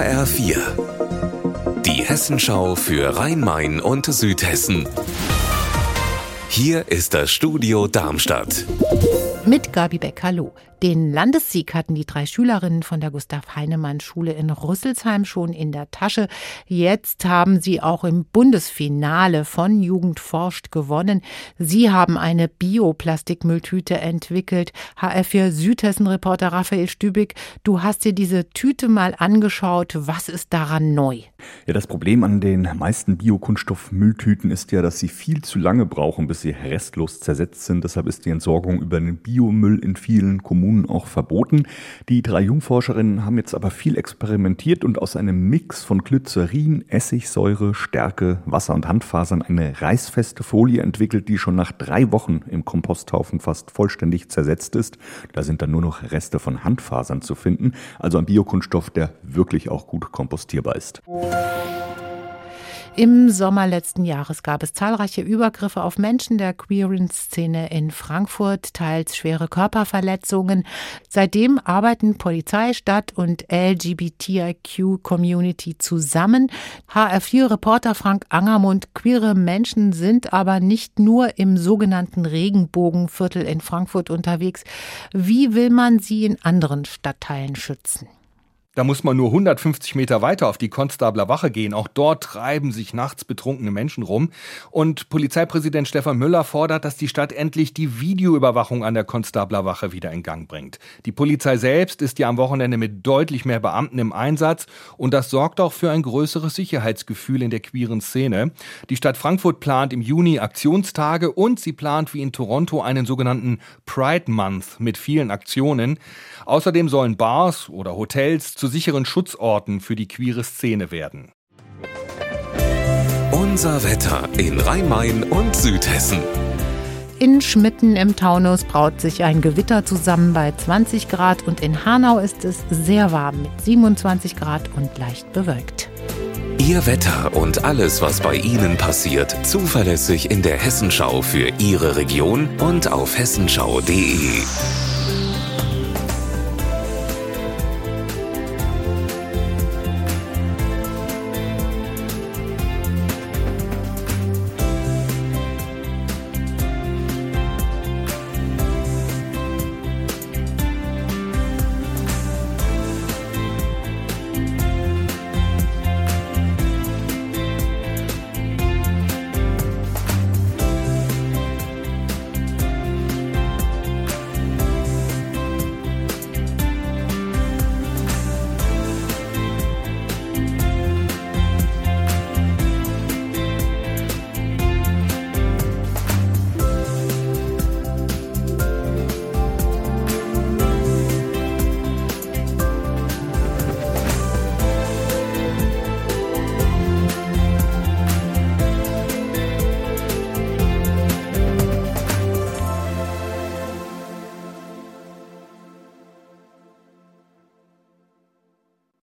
HR4. Die Hessenschau für Rhein-Main und Südhessen. Hier ist das Studio Darmstadt. Mit Gabi Beck, hallo. Den Landessieg hatten die drei Schülerinnen von der Gustav-Heinemann-Schule in Rüsselsheim schon in der Tasche. Jetzt haben sie auch im Bundesfinale von Jugend forscht gewonnen. Sie haben eine Bioplastikmülltüte entwickelt. HR4 Südhessen-Reporter Raphael Stübig, du hast dir diese Tüte mal angeschaut. Was ist daran neu? Ja, das Problem an den meisten Biokunststoffmülltüten ist ja, dass sie viel zu lange brauchen, bis sie restlos zersetzt sind. Deshalb ist die Entsorgung über den Biomüll in vielen Kommunen Kommunen auch verboten. Die drei Jungforscherinnen haben jetzt aber viel experimentiert und aus einem Mix von Glycerin, Essigsäure, Stärke, Wasser und Handfasern eine reißfeste Folie entwickelt, die schon nach drei Wochen im Komposthaufen fast vollständig zersetzt ist. Da sind dann nur noch Reste von Handfasern zu finden, also ein Biokunststoff, der wirklich auch gut kompostierbar ist. Im Sommer letzten Jahres gab es zahlreiche Übergriffe auf Menschen der queeren Szene in Frankfurt, teils schwere Körperverletzungen. Seitdem arbeiten Polizei, Stadt und LGBTIQ-Community zusammen. HR4-Reporter Frank Angermund, queere Menschen sind aber nicht nur im sogenannten Regenbogenviertel in Frankfurt unterwegs. Wie will man sie in anderen Stadtteilen schützen? Da muss man nur 150 Meter weiter auf die Konstabler Wache gehen. Auch dort treiben sich nachts betrunkene Menschen rum. Und Polizeipräsident Stefan Müller fordert, dass die Stadt endlich die Videoüberwachung an der Konstabler Wache wieder in Gang bringt. Die Polizei selbst ist ja am Wochenende mit deutlich mehr Beamten im Einsatz und das sorgt auch für ein größeres Sicherheitsgefühl in der queeren Szene. Die Stadt Frankfurt plant im Juni Aktionstage und sie plant wie in Toronto einen sogenannten Pride Month mit vielen Aktionen. Außerdem sollen Bars oder Hotels zu sicheren Schutzorten für die queere Szene werden. Unser Wetter in Rhein-Main und Südhessen. In Schmitten im Taunus braut sich ein Gewitter zusammen bei 20 Grad und in Hanau ist es sehr warm mit 27 Grad und leicht bewölkt. Ihr Wetter und alles, was bei Ihnen passiert, zuverlässig in der Hessenschau für Ihre Region und auf hessenschau.de.